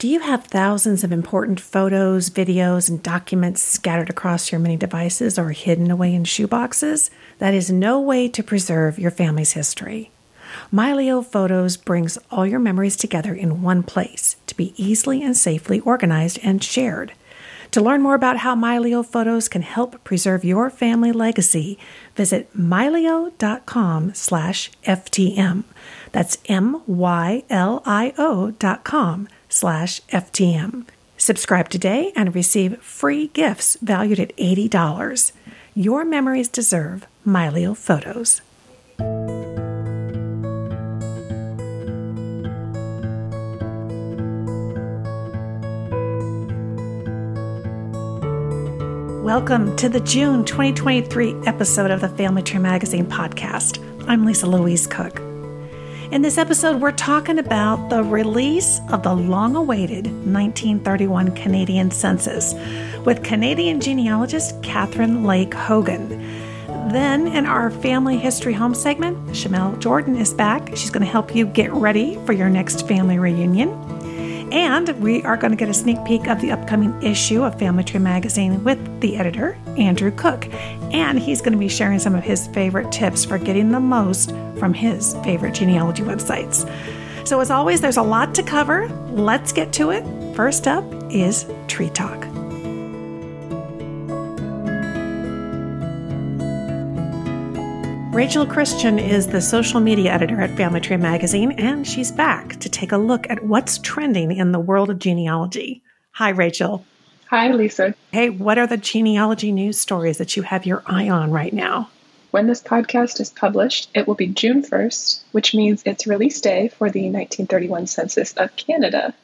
Do you have thousands of important photos, videos, and documents scattered across your many devices or hidden away in shoeboxes? That is no way to preserve your family's history. Mylio Photos brings all your memories together in one place to be easily and safely organized and shared. To learn more about how Mylio Photos can help preserve your family legacy, visit mylio.com slash FTM. That's M-Y-L-I-O dot com slash FTM. Subscribe today and receive free gifts valued at $80. Your memories deserve Mylio Photos. Welcome to the June 2023 episode of the Family Tree Magazine podcast. I'm Lisa Louise Cooke. In this episode, we're talking about the release of the long awaited 1931 Canadian Census with Canadian genealogist Kathryn Lake Hogan. Then, in our family history home segment, Shamele Jordon is back. She's going to help you get ready for your next family reunion. And we are going to get a sneak peek of the upcoming issue of Family Tree Magazine with the editor, Andrew Cook. And he's going to be sharing some of his favorite tips for getting the most from his favorite genealogy websites. So, as always, there's a lot to cover. Let's get to it. First up is Tree Talk. Rachel Christian is the social media editor at Family Tree Magazine, and she's back to take a look at what's trending in the world of genealogy. Hi, Rachel. Hi, Lisa. Hey, what are the genealogy news stories that you have your eye on right now? When this podcast is published, it will be June 1st, which means it's release day for the 1931 Census of Canada.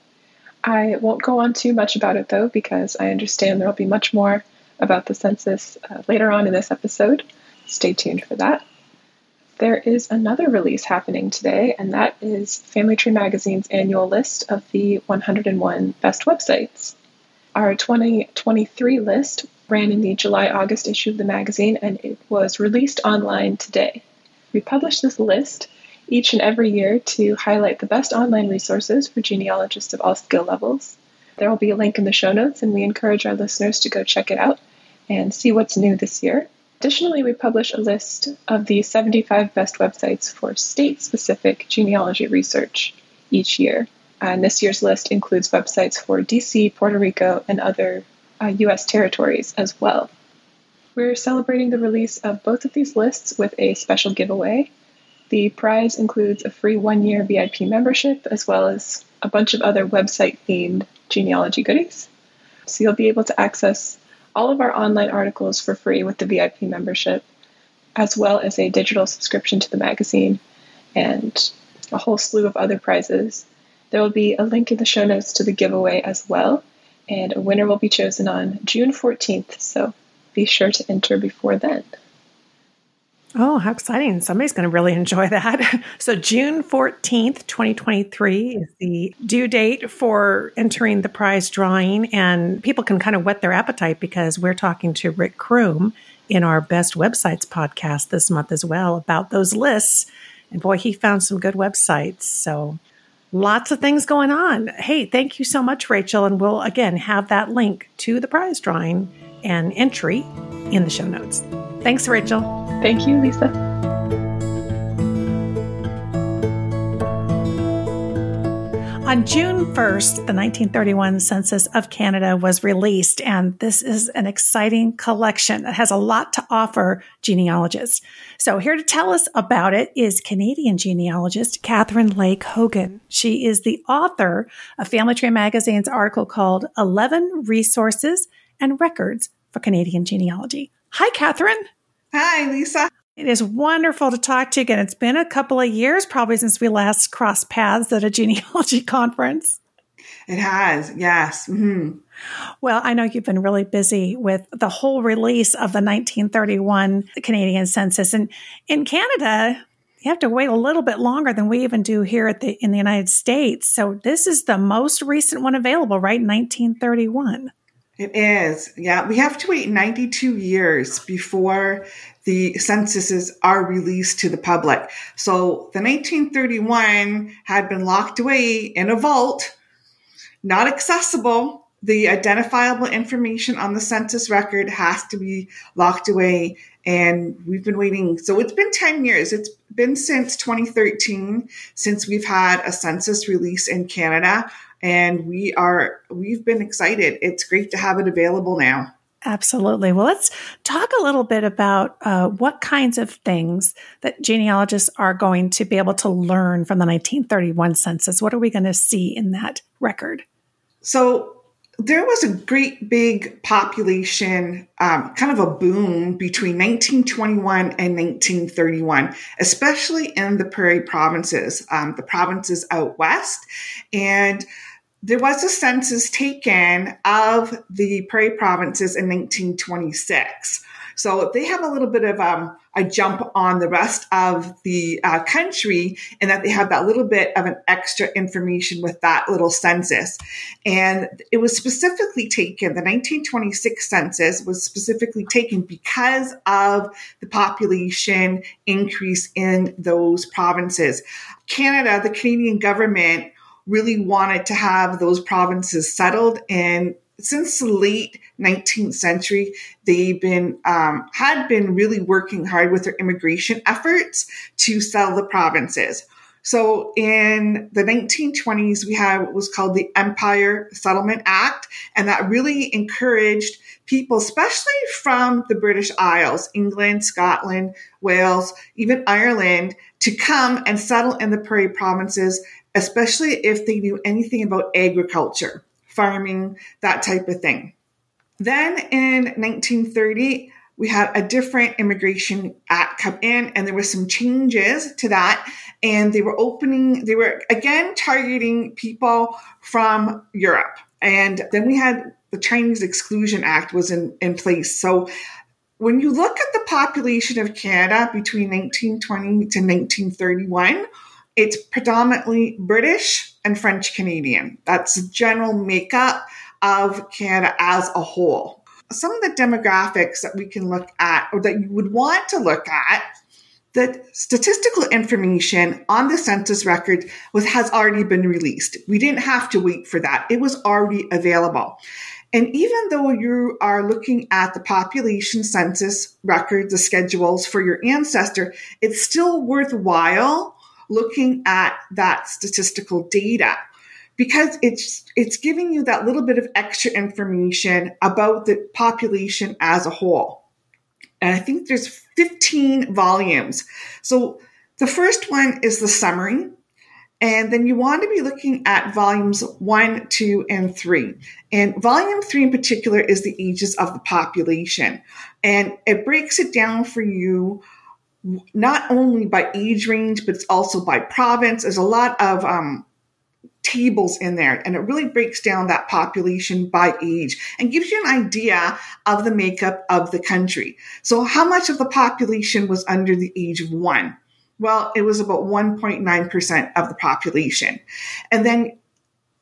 I won't go on too much about it though, because I understand there will be much more about the census uh, later on in this episode. Stay tuned for that there is another release happening today, and that is Family Tree Magazine's annual list of the 101 best websites. Our 2023 list ran in the July August issue of the magazine, and it was released online today. We publish this list each and every year to highlight the best online resources for genealogists of all skill levels. There will be a link in the show notes, and we encourage our listeners to go check it out and see what's new this year. Additionally, we publish a list of the 75 best websites for state specific genealogy research each year. And this year's list includes websites for DC, Puerto Rico, and other uh, US territories as well. We're celebrating the release of both of these lists with a special giveaway. The prize includes a free one year VIP membership as well as a bunch of other website themed genealogy goodies. So you'll be able to access all of our online articles for free with the VIP membership, as well as a digital subscription to the magazine and a whole slew of other prizes. There will be a link in the show notes to the giveaway as well, and a winner will be chosen on June 14th, so be sure to enter before then. Oh, how exciting. Somebody's going to really enjoy that. so, June 14th, 2023 is the due date for entering the prize drawing. And people can kind of whet their appetite because we're talking to Rick Crume in our Best Websites podcast this month as well about those lists. And boy, he found some good websites. So, lots of things going on. Hey, thank you so much, Rachel. And we'll again have that link to the prize drawing and entry in the show notes. Thanks, Rachel. Thank you, Lisa. On June 1st, the 1931 Census of Canada was released, and this is an exciting collection that has a lot to offer genealogists. So, here to tell us about it is Canadian genealogist Kathryn Lake Hogan. She is the author of Family Tree Magazine's article called 11 Resources and Records for Canadian Genealogy. Hi, Kathryn. Hi, Lisa. It is wonderful to talk to you again. It's been a couple of years probably since we last crossed paths at a genealogy conference. It has, yes. Mm-hmm. Well, I know you've been really busy with the whole release of the 1931 Canadian Census. And in Canada, you have to wait a little bit longer than we even do here at the in the United States. So this is the most recent one available, right? 1931. It is. Yeah. We have to wait 92 years before the censuses are released to the public. So the 1931 had been locked away in a vault. not accessible. The identifiable information on the census record has to be locked away. And we've been waiting. So it's been 10 years. It's been since 2013 since we've had a census release in Canada. And we are, we've been excited. It's great to have it available now. Absolutely. Well, let's talk a little bit about uh, what kinds of things that genealogists are going to be able to learn from the 1931 census. What are we going to see in that record? So, there was a great big population, um, kind of a boom between 1921 and 1931, especially in the prairie provinces, um, the provinces out west. And there was a census taken of the prairie provinces in 1926. So they have a little bit of um, a jump on the rest of the uh, country and that they have that little bit of an extra information with that little census. And it was specifically taken, the 1926 census was specifically taken because of the population increase in those provinces. Canada, the Canadian government, really wanted to have those provinces settled. And since the late 19th century, they've been um, had been really working hard with their immigration efforts to settle the provinces. So in the 1920s, we had what was called the Empire Settlement Act, and that really encouraged people, especially from the British Isles, England, Scotland, Wales, even Ireland, to come and settle in the prairie provinces especially if they knew anything about agriculture, farming, that type of thing. Then in 1930, we had a different immigration act come in and there were some changes to that and they were opening they were again targeting people from europe and then we had the chinese exclusion act was in, in place so when you look at the population of canada between 1920 to 1931 it's predominantly British and French Canadian. That's the general makeup of Canada as a whole. Some of the demographics that we can look at or that you would want to look at the statistical information on the census record was has already been released. We didn't have to wait for that. It was already available. And even though you are looking at the population census record, the schedules for your ancestor, it's still worthwhile looking at that statistical data because it's it's giving you that little bit of extra information about the population as a whole. And I think there's 15 volumes. So the first one is the summary. And then you want to be looking at volumes one, two, and three. And volume three in particular is the ages of the population. And it breaks it down for you not only by age range, but it's also by province. There's a lot of um, tables in there, and it really breaks down that population by age and gives you an idea of the makeup of the country. So, how much of the population was under the age of one? Well, it was about 1.9% of the population. And then,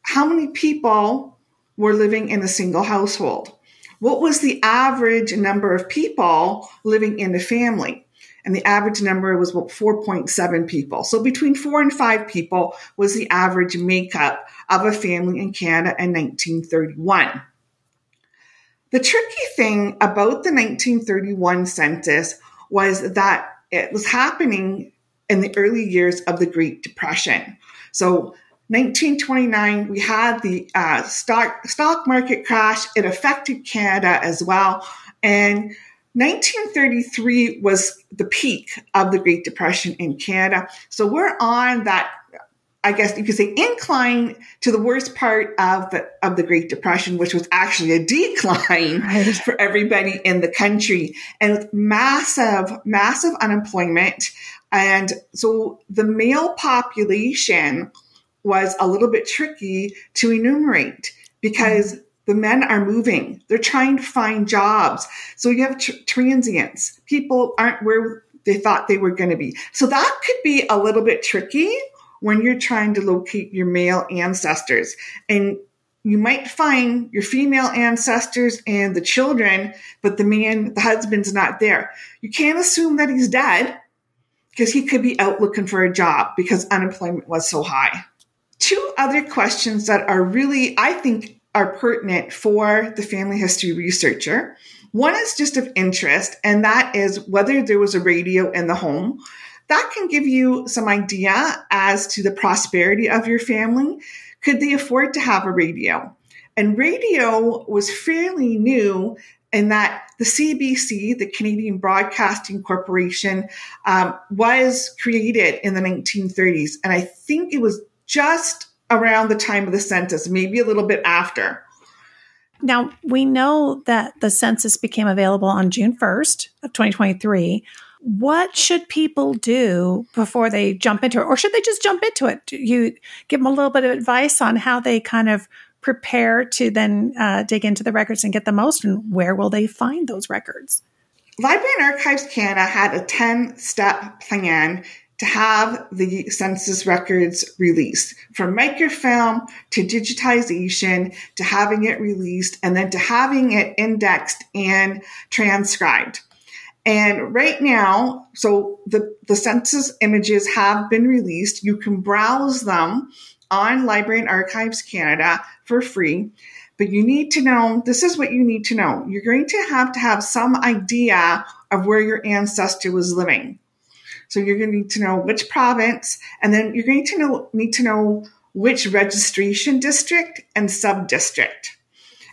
how many people were living in a single household? What was the average number of people living in a family? And the average number was about 4.7 people. So between four and five people was the average makeup of a family in Canada in 1931. The tricky thing about the 1931 census was that it was happening in the early years of the Great Depression. So 1929, we had the uh, stock stock market crash. It affected Canada as well, and 1933 was the peak of the Great Depression in Canada. So we're on that, I guess you could say, incline to the worst part of the of the Great Depression, which was actually a decline right. for everybody in the country, and with massive, massive unemployment. And so the male population was a little bit tricky to enumerate because mm-hmm. The men are moving. They're trying to find jobs. So you have tr- transients. People aren't where they thought they were going to be. So that could be a little bit tricky when you're trying to locate your male ancestors. And you might find your female ancestors and the children, but the man, the husband's not there. You can't assume that he's dead because he could be out looking for a job because unemployment was so high. two other questions that are really, I think, are pertinent for the family history researcher. One is just of interest, and that is whether there was a radio in the home. That can give you some idea as to the prosperity of your family. Could they afford to have a radio? And radio was fairly new in that the CBC, the Canadian Broadcasting Corporation, um, was created in the 1930s. And I think it was just around the time of the census, maybe a little bit after. Now, we know that the census became available on June 1st of 2023. What should people do before they jump into it? Or should they just jump into it? Do you give them a little bit of advice on how they kind of prepare to then uh, dig into the records and get the most, and where will they find those records? Library and Archives Canada had a 10 step plan to have the census records released from microfilm to digitization to having it released and then to having it indexed and transcribed. And right now, so the, the census images have been released. You can browse them on Library and Archives Canada for free. But you need to know this is what you need to know. You're going to have to have some idea of where your ancestor was living. So you're going to need to know which province, and then you're going to know, need to know which registration district and sub district.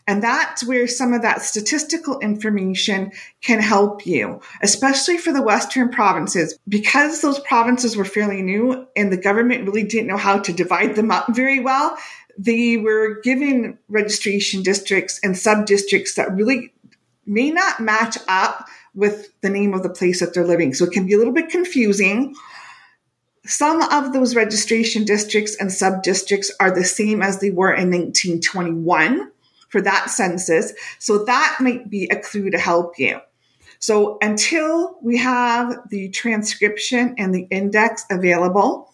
And that's where some of that statistical information can help you, especially for the Western provinces. Because those provinces were fairly new and the government really didn't know how to divide them up very well, they were given registration districts and sub districts that really may not match up with the name of the place that they're living. So it can be a little bit confusing. Some of those registration districts and sub districts are the same as they were in 1921 for that census. So that might be a clue to help you. So until we have the transcription and the index available,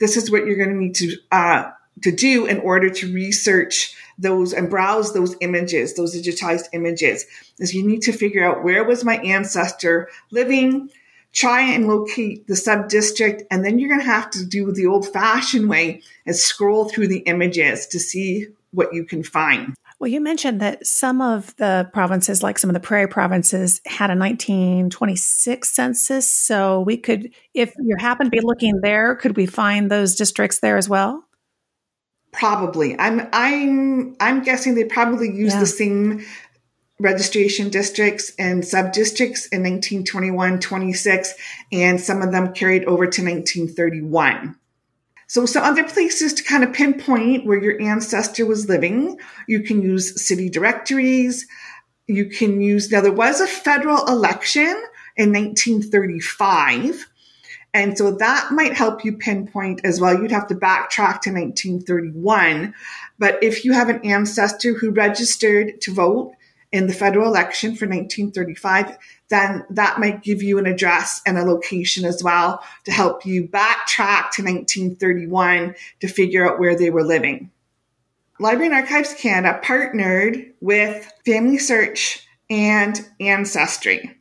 this is what you're going to need to uh, to do in order to research those and browse those images, those digitized images. Is you need to figure out where was my ancestor living, try and locate the sub district, and then you're going to have to do the old fashioned way and scroll through the images to see what you can find. Well, you mentioned that some of the provinces, like some of the prairie provinces, had a 1926 census. So we could, if you happen to be looking there, could we find those districts there as well? Probably. I'm I'm I'm guessing they probably use yeah. the same registration districts and sub districts in 1921, 26, and some of them carried over to 1931. So some other places to kind of pinpoint where your ancestor was living, you can use city directories. You can use, now there was a federal election in 1935. And so that might help you pinpoint as well. You'd have to backtrack to 1931. But if you have an ancestor who registered to vote in the federal election for 1935, then that might give you an address and a location as well to help you backtrack to 1931 to figure out where they were living. Library and Archives Canada partnered with Family Search and Ancestry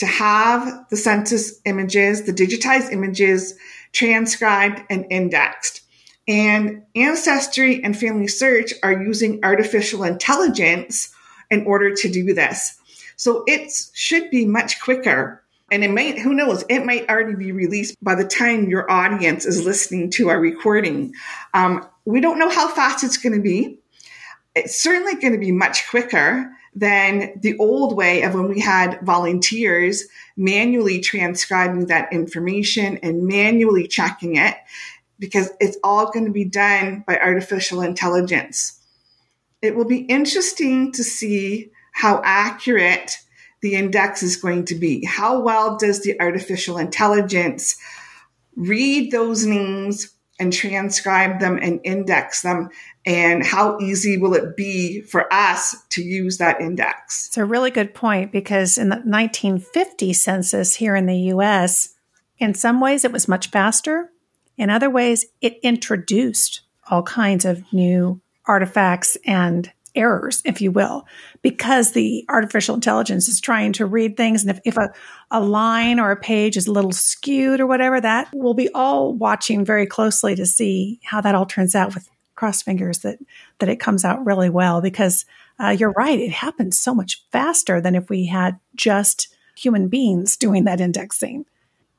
to have the census images, the digitized images, transcribed and indexed. And Ancestry and Family Search are using artificial intelligence in order to do this. So it should be much quicker. And it might, who knows, it might already be released by the time your audience is listening to our recording. Um, we don't know how fast it's going to be. It's certainly going to be much quicker than the old way of when we had volunteers manually transcribing that information and manually checking it because it's all going to be done by artificial intelligence. It will be interesting to see how accurate the index is going to be. How well does the artificial intelligence read those names and transcribe them and index them? And how easy will it be for us to use that index? It's a really good point because in the 1950 census here in the US, in some ways it was much faster. In other ways, it introduced all kinds of new artifacts and errors, if you will, because the artificial intelligence is trying to read things. And if, if a, a line or a page is a little skewed or whatever, that we'll be all watching very closely to see how that all turns out with cross fingers that, that it comes out really well because uh, you're right. It happens so much faster than if we had just human beings doing that indexing.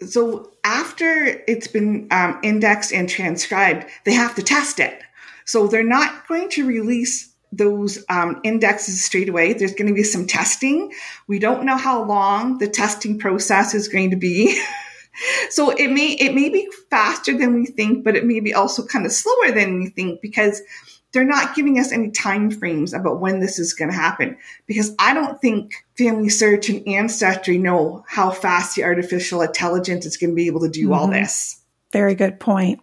So after it's been um, indexed and transcribed, they have to test it. So they're not going to release those um, indexes straight away. There's going to be some testing. We don't know how long the testing process is going to be. so it may it may be faster than we think, but it may be also kind of slower than we think because they're not giving us any time frames about when this is going to happen. Because I don't think Family Search and Ancestry know how fast the artificial intelligence is going to be able to do mm-hmm. all this. Very good point.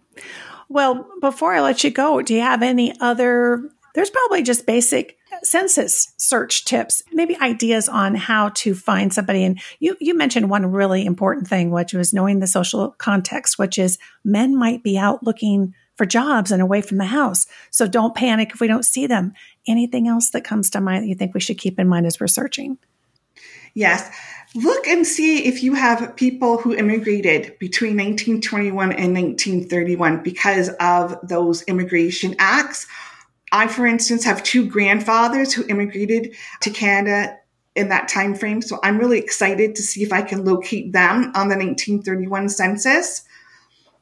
Well, before I let you go, do you have any other there's probably just basic census search tips, maybe ideas on how to find somebody. And you, you mentioned one really important thing, which was knowing the social context, which is men might be out looking for jobs and away from the house. So don't panic if we don't see them. Anything else that comes to mind that you think we should keep in mind as we're searching? Yes. Look and see if you have people who immigrated between 1921 and 1931 because of those immigration acts I, for instance, have two grandfathers who immigrated to Canada in that time frame. So I'm really excited to see if I can locate them on the 1931 census.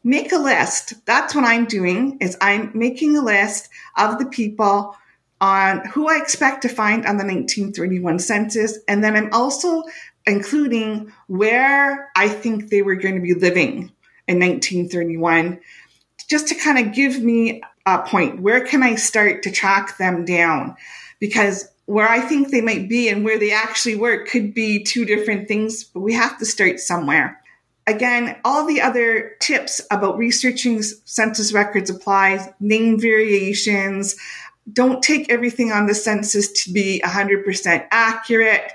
Make a list. That's what I'm doing is I'm making a list of the people on who I expect to find on the 1931 census. And then I'm also including where I think they were going to be living in 1931 just to kind of give me uh, point? Where can I start to track them down? Because where I think they might be and where they actually work could be two different things, but we have to start somewhere. Again, all the other tips about researching census records apply, name variations. Don't take everything on the census to be 100% accurate.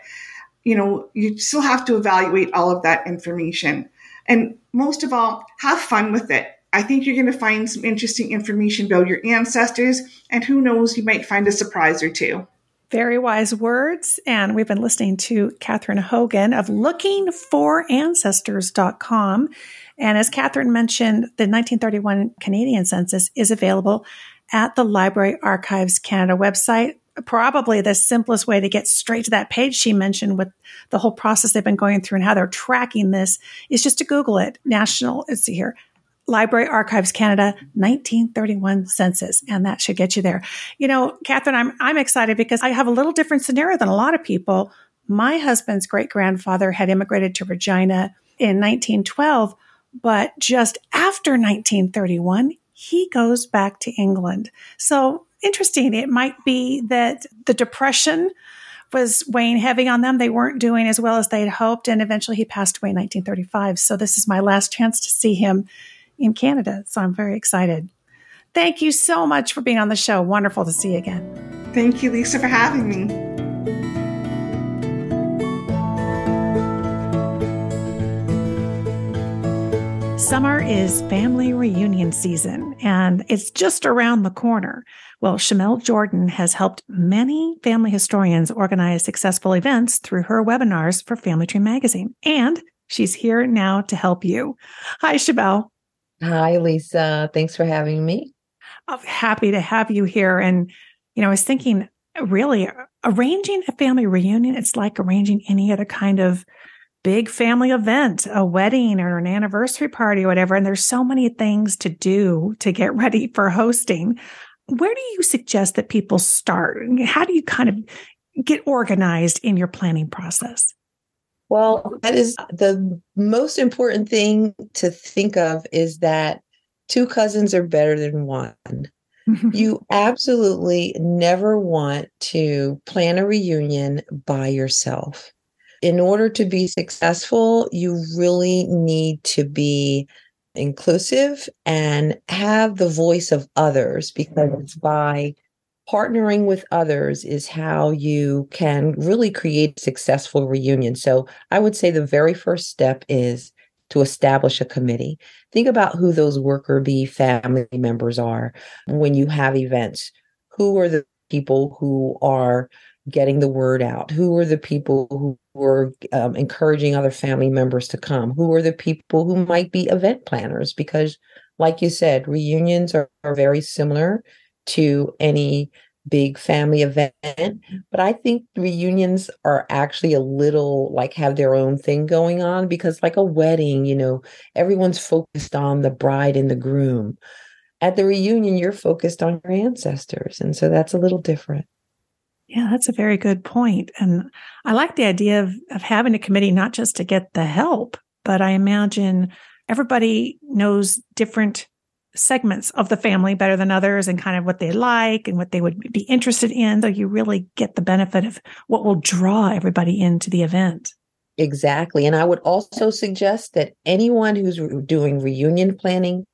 You know, you still have to evaluate all of that information. And most of all, have fun with it I think you're going to find some interesting information about your ancestors, and who knows, you might find a surprise or two. Very wise words. And we've been listening to Kathryn Hogan of lookingforancestors.com. And as Kathryn mentioned, the 1931 Canadian census is available at the Library Archives Canada website. Probably the simplest way to get straight to that page she mentioned with the whole process they've been going through and how they're tracking this is just to Google it. National, let's see here, Library Archives Canada 1931 census, and that should get you there. You know, Kathryn, I'm I'm excited because I have a little different scenario than a lot of people. My husband's great grandfather had immigrated to Regina in 1912, but just after 1931, he goes back to England. So interesting. It might be that the depression was weighing heavy on them. They weren't doing as well as they had hoped. And eventually he passed away in 1935. So this is my last chance to see him in Canada. So I'm very excited. Thank you so much for being on the show. Wonderful to see you again. Thank you, Lisa, for having me. Summer is family reunion season and it's just around the corner. Well, Shamele Jordon has helped many family historians organize successful events through her webinars for Family Tree Magazine. And she's here now to help you. Hi, Shamele. Hi, Lisa. Thanks for having me. I'm happy to have you here. And, you know, I was thinking really arranging a family reunion, it's like arranging any other kind of big family event, a wedding or an anniversary party or whatever. And there's so many things to do to get ready for hosting. Where do you suggest that people start? How do you kind of get organized in your planning process? Well, that is the most important thing to think of is that two cousins are better than one. you absolutely never want to plan a reunion by yourself. In order to be successful, you really need to be inclusive and have the voice of others because it's by partnering with others is how you can really create successful reunion. So I would say the very first step is to establish a committee. Think about who those worker bee family members are when you have events. Who are the people who are getting the word out? Who are the people who are um, encouraging other family members to come? Who are the people who might be event planners? Because, like you said, reunions are, are very similar to any big family event. But I think reunions are actually a little like have their own thing going on because, like a wedding, you know, everyone's focused on the bride and the groom. At the reunion, you're focused on your ancestors. And so that's a little different. Yeah, that's a very good point. And I like the idea of, of having a committee, not just to get the help, but I imagine everybody knows different segments of the family better than others and kind of what they like and what they would be interested in. So you really get the benefit of what will draw everybody into the event. Exactly. And I would also suggest that anyone who's doing reunion planning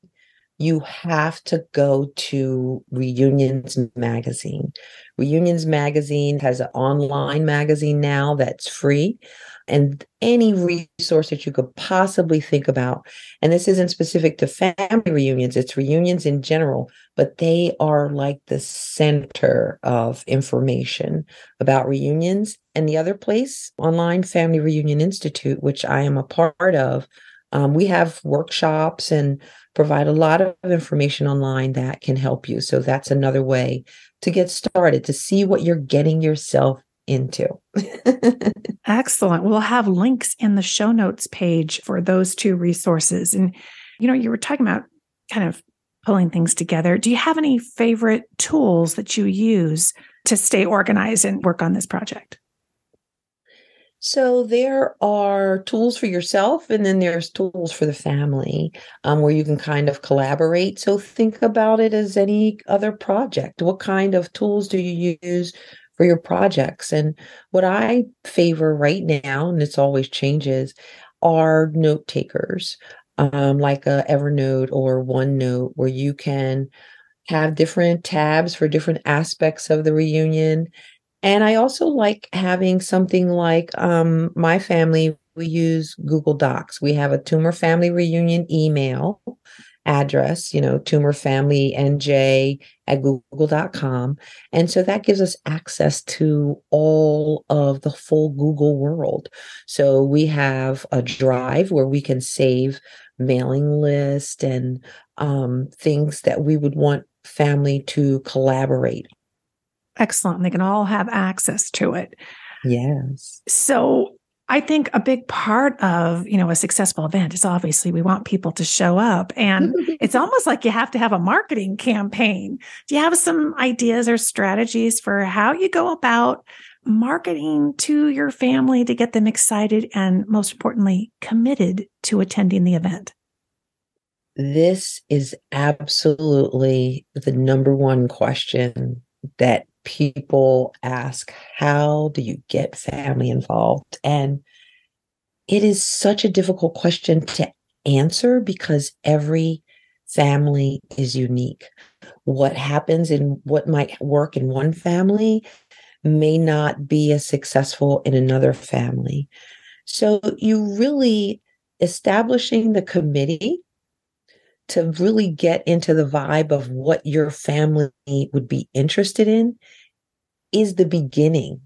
you have to go to Reunions Magazine. Reunions Magazine has an online magazine now that's free and any resource that you could possibly think about. And this isn't specific to family reunions, it's reunions in general, but they are like the center of information about reunions. And the other place, Online Family Reunion Institute, which I am a part of, um, we have workshops and provide a lot of information online that can help you. So that's another way to get started, to see what you're getting yourself into. Excellent. We'll have links in the show notes page for those two resources. And, you know, you were talking about kind of pulling things together. Do you have any favorite tools that you use to stay organized and work on this project? So there are tools for yourself, and then there's tools for the family um, where you can kind of collaborate. So think about it as any other project. What kind of tools do you use for your projects? And what I favor right now, and it's always changes, are note takers, um, like a Evernote or OneNote, where you can have different tabs for different aspects of the reunion and I also like having something like um, my family, we use Google Docs. We have a Toomer Family Reunion email address, you know, Toomer Family NJ at google.com. And so that gives us access to all of the full Google world. So we have a drive where we can save mailing list and um, things that we would want family to collaborate excellent. They can all have access to it. Yes. So I think a big part of, you know, a successful event is obviously we want people to show up and it's almost like you have to have a marketing campaign. Do you have some ideas or strategies for how you go about marketing to your family to get them excited and most importantly committed to attending the event? This is absolutely the number one question that people ask, How do you get family involved? And it is such a difficult question to answer because every family is unique. What happens in what might work in one family may not be as successful in another family. So you really establishing the committee to really get into the vibe of what your family would be interested in is the beginning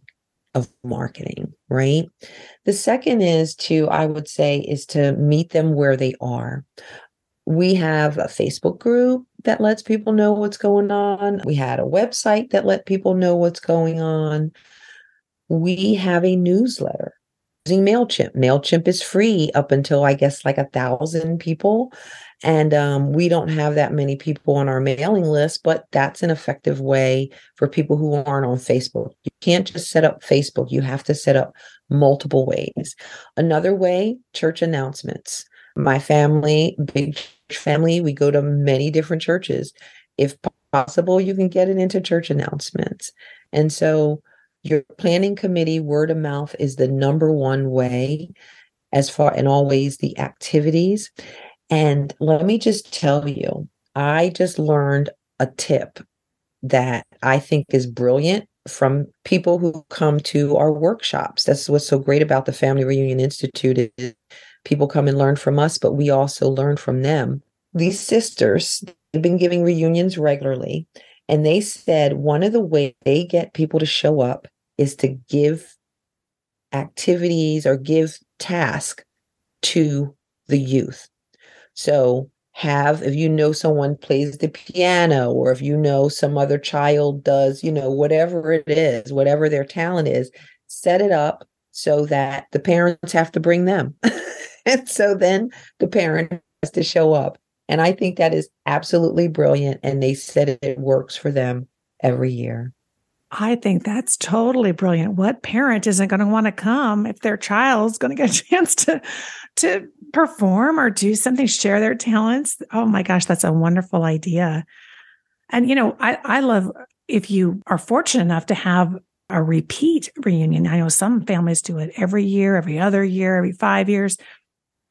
of marketing, right? The second is to, I would say, is to meet them where they are. We have a Facebook group that lets people know what's going on. We had a website that let people know what's going on. We have a newsletter using MailChimp. MailChimp is free up until I guess like a thousand people. And um, we don't have that many people on our mailing list, but that's an effective way for people who aren't on Facebook. You can't just set up Facebook, you have to set up multiple ways. Another way, church announcements. My family, big family, we go to many different churches. If possible, you can get it into church announcements. And so your planning committee word of mouth is the number one way as far and always the activities and let me just tell you, I just learned a tip that I think is brilliant from people who come to our workshops. That's what's so great about the Family Reunion Institute is people come and learn from us, but we also learn from them. These sisters have been giving reunions regularly And they said one of the ways they get people to show up is to give activities or give tasks to the youth. So have if you know someone plays the piano or if you know some other child does, you know, whatever it is, whatever their talent is, set it up so that the parents have to bring them. and so then the parent has to show up. And I think that is absolutely brilliant. And they said it works for them every year. I think that's totally brilliant. What parent isn't going to want to come if their child's going to get a chance to to perform or do something, share their talents? Oh my gosh, that's a wonderful idea. And you know, I I love if you are fortunate enough to have a repeat reunion. I know some families do it every year, every other year, every 5 years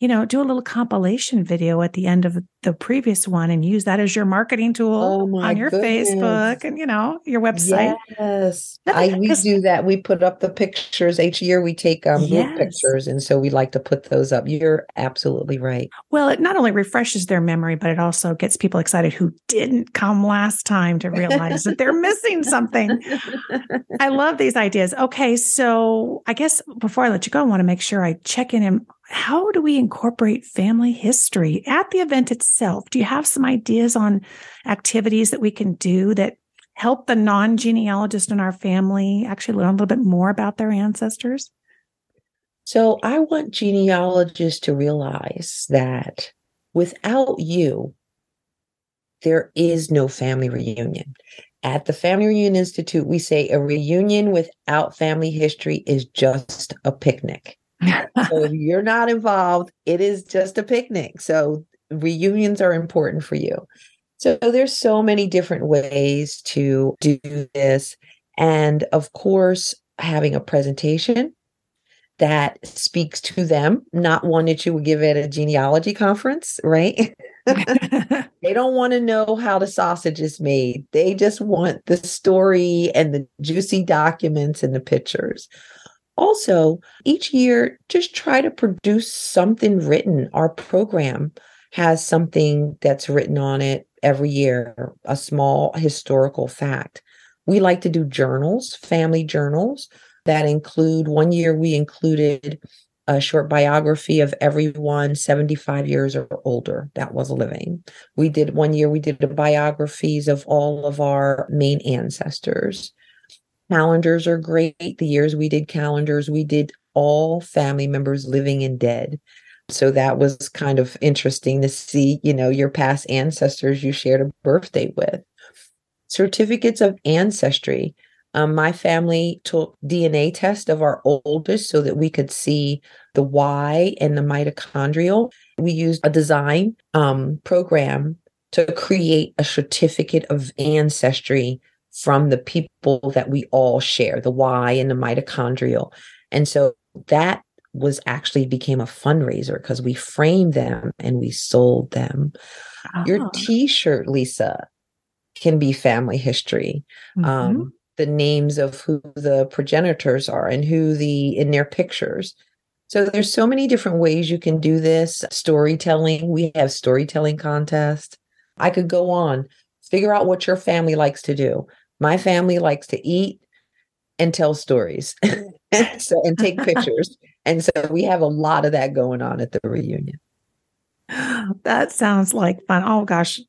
you know, do a little compilation video at the end of the previous one and use that as your marketing tool oh on your goodness. Facebook and, you know, your website. Yes. I, we do that. We put up the pictures each year. We take um, yes. group pictures. And so we like to put those up. You're absolutely right. Well, it not only refreshes their memory, but it also gets people excited who didn't come last time to realize that they're missing something. I love these ideas. Okay. So I guess before I let you go, I want to make sure I check in and how do we incorporate family history at the event itself? Do you have some ideas on activities that we can do that help the non genealogist in our family actually learn a little bit more about their ancestors? So, I want genealogists to realize that without you, there is no family reunion. At the Family Reunion Institute, we say a reunion without family history is just a picnic so if you're not involved, it is just a picnic. So reunions are important for you. So there's so many different ways to do this. And of course, having a presentation that speaks to them, not one that you would give at a genealogy conference, right? they don't want to know how the sausage is made. They just want the story and the juicy documents and the pictures. Also, each year, just try to produce something written. Our program has something that's written on it every year, a small historical fact. We like to do journals, family journals that include one year we included a short biography of everyone 75 years or older that was living. We did one year, we did the biographies of all of our main ancestors. Calendars are great. The years we did calendars, we did all family members living and dead. So that was kind of interesting to see, you know, your past ancestors you shared a birthday with. Certificates of ancestry. Um, my family took DNA test of our oldest so that we could see the Y and the mitochondrial. We used a design um, program to create a certificate of ancestry from the people that we all share, the Y and the mitochondrial. And so that was actually became a fundraiser because we framed them and we sold them. Your ah. t-shirt, Lisa, can be family history. Mm-hmm. Um, the names of who the progenitors are and who the in their pictures. So there's so many different ways you can do this. Storytelling, we have storytelling contest. I could go on. Figure out what your family likes to do. My family likes to eat and tell stories so, and take pictures. and so we have a lot of that going on at the reunion. That sounds like fun. Oh gosh,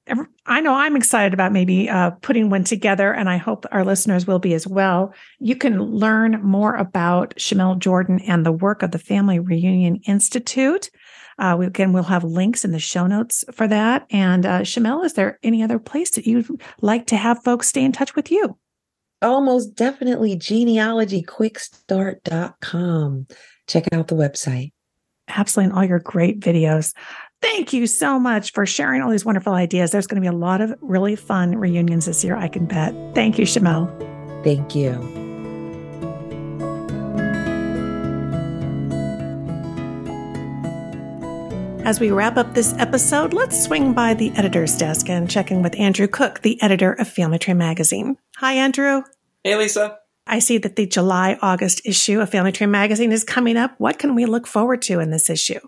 I know I'm excited about maybe uh, putting one together, and I hope our listeners will be as well. You can learn more about Shamele Jordon and the work of the Family Reunion Institute. Uh, we, again, we'll have links in the show notes for that. And uh, Shamele, is there any other place that you'd like to have folks stay in touch with you? Almost definitely genealogyquickstart.com. Check out the website. Absolutely. And all your great videos. Thank you so much for sharing all these wonderful ideas. There's going to be a lot of really fun reunions this year, I can bet. Thank you, Shamele. Thank you. As we wrap up this episode, let's swing by the editor's desk and check in with Andrew Cook, the editor of Family Tree Magazine. Hi, Andrew. Hey, Lisa. I see that the July August issue of Family Tree Magazine is coming up. What can we look forward to in this issue?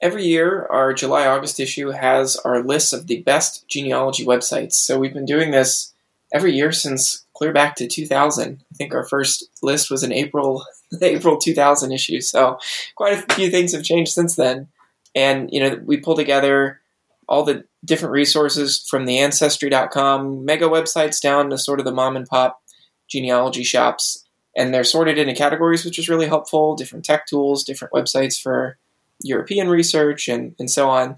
Every year, our July August issue has our list of the best genealogy websites. So we've been doing this every year since clear back to 2000. I think our first list was in April, the April 2000 issue. So quite a few things have changed since then. And, you know, we pull together all the different resources from the ancestry.com mega websites down to sort of the mom and pop genealogy shops. And they're sorted into categories, which is really helpful different tech tools, different websites for European research, and, and so on.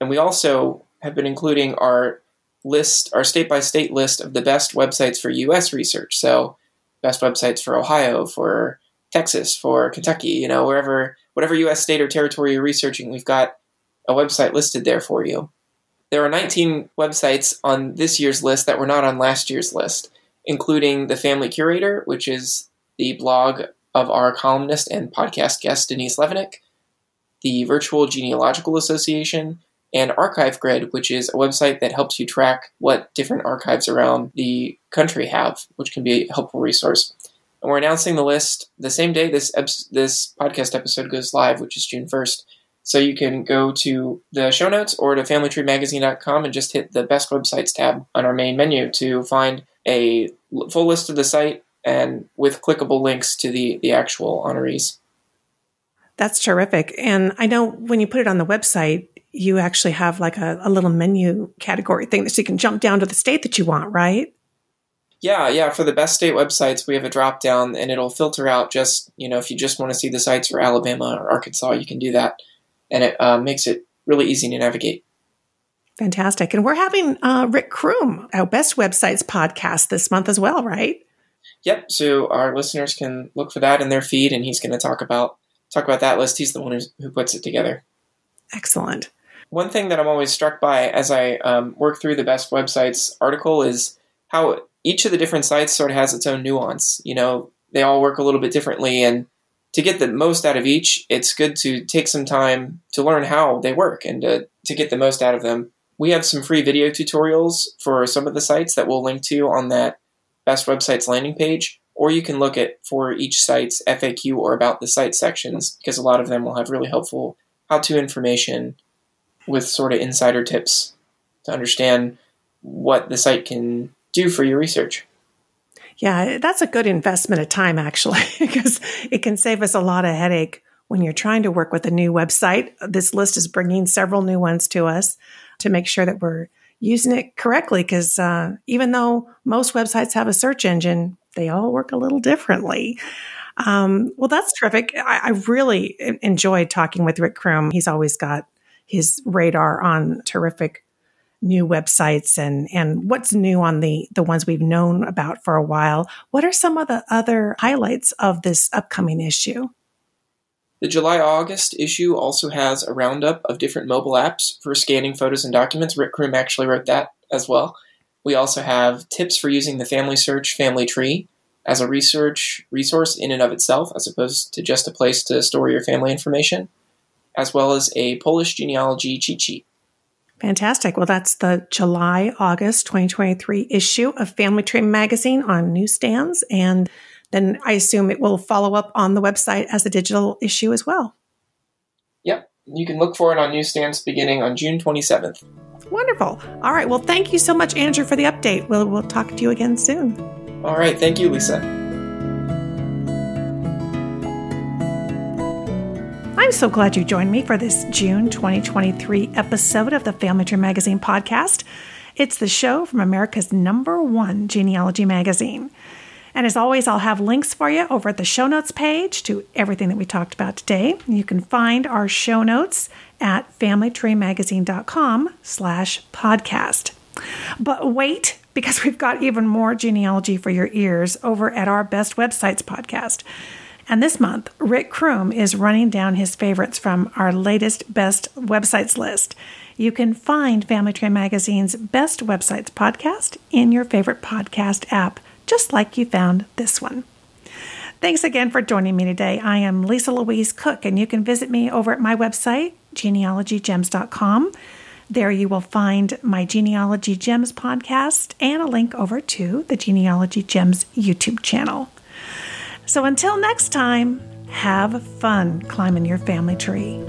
And we also have been including our list, our state by state list of the best websites for US research. So, best websites for Ohio, for Texas, for Kentucky, you know, wherever, whatever US state or territory you're researching, we've got a website listed there for you. There are 19 websites on this year's list that were not on last year's list, including the Family Curator, which is the blog of our columnist and podcast guest Denise Levenick, the Virtual Genealogical Association, and Archive Grid, which is a website that helps you track what different archives around the country have, which can be a helpful resource. And we're announcing the list the same day this this podcast episode goes live, which is June 1st. So you can go to the show notes or to familytreemagazine.com and just hit the best websites tab on our main menu to find a full list of the site and with clickable links to the, the actual honorees. That's terrific. And I know when you put it on the website, you actually have like a, a little menu category thing so you can jump down to the state that you want, right? Yeah, yeah. For the best state websites, we have a drop down and it'll filter out just, you know, if you just want to see the sites for Alabama or Arkansas, you can do that. And it uh, makes it really easy to navigate. Fantastic. And we're having uh, Rick Crume, our Best Websites podcast this month as well, right? Yep. So our listeners can look for that in their feed, and he's going to talk about talk about that list. He's the one who puts it together. Excellent. One thing that I'm always struck by as I um, work through the best websites article is how each of the different sites sort of has its own nuance. You know, they all work a little bit differently, and to get the most out of each, it's good to take some time to learn how they work and to, to get the most out of them. We have some free video tutorials for some of the sites that we'll link to on that Best Websites landing page, or you can look at for each site's FAQ or about the site sections because a lot of them will have really helpful how to information with sort of insider tips to understand what the site can do for your research. Yeah, that's a good investment of time actually, because it can save us a lot of headache when you're trying to work with a new website. This list is bringing several new ones to us to make sure that we're using it correctly. Because uh, even though most websites have a search engine, they all work a little differently. Um, well, that's terrific. I, I, really enjoyed talking with Rick Crume. He's always got his radar on terrific new websites and and what's new on the the ones we've known about for a while. What are some of the other highlights of this upcoming issue? The July August issue also has a roundup of different mobile apps for scanning photos and documents. Rick Crume actually wrote that as well. We also have tips for using the Family Search Family Tree as a research resource in and of itself, as opposed to just a place to store your family information, as well as a Polish genealogy cheat sheet. Fantastic. Well, that's the July August 2023 issue of Family Tree Magazine on newsstands. And then I assume it will follow up on the website as a digital issue as well. Yep. You can look for it on newsstands beginning on June 27th. Wonderful. All right. Well, thank you so much, Andrew, for the update. We'll, we'll talk to you again soon. All right. Thank you, Lisa. I'm so glad you joined me for this June 2023 episode of the Family Tree Magazine podcast. It's the show from America's number one genealogy magazine. And as always, I'll have links for you over at the show notes page to everything that we talked about today. You can find our show notes at familytreemagazine.com slash podcast. But wait, because we've got even more genealogy for your ears over at our Best Websites podcast. And this month, Rick Crume is running down his favorites from our latest best websites list. You can find Family Tree Magazine's Best Websites podcast in your favorite podcast app, just like you found this one. Thanks again for joining me today. I am Lisa Louise Cooke, and you can visit me over at my website, genealogygems.com. There you will find my Genealogy Gems podcast and a link over to the Genealogy Gems YouTube channel. So until next time, have fun climbing your family tree.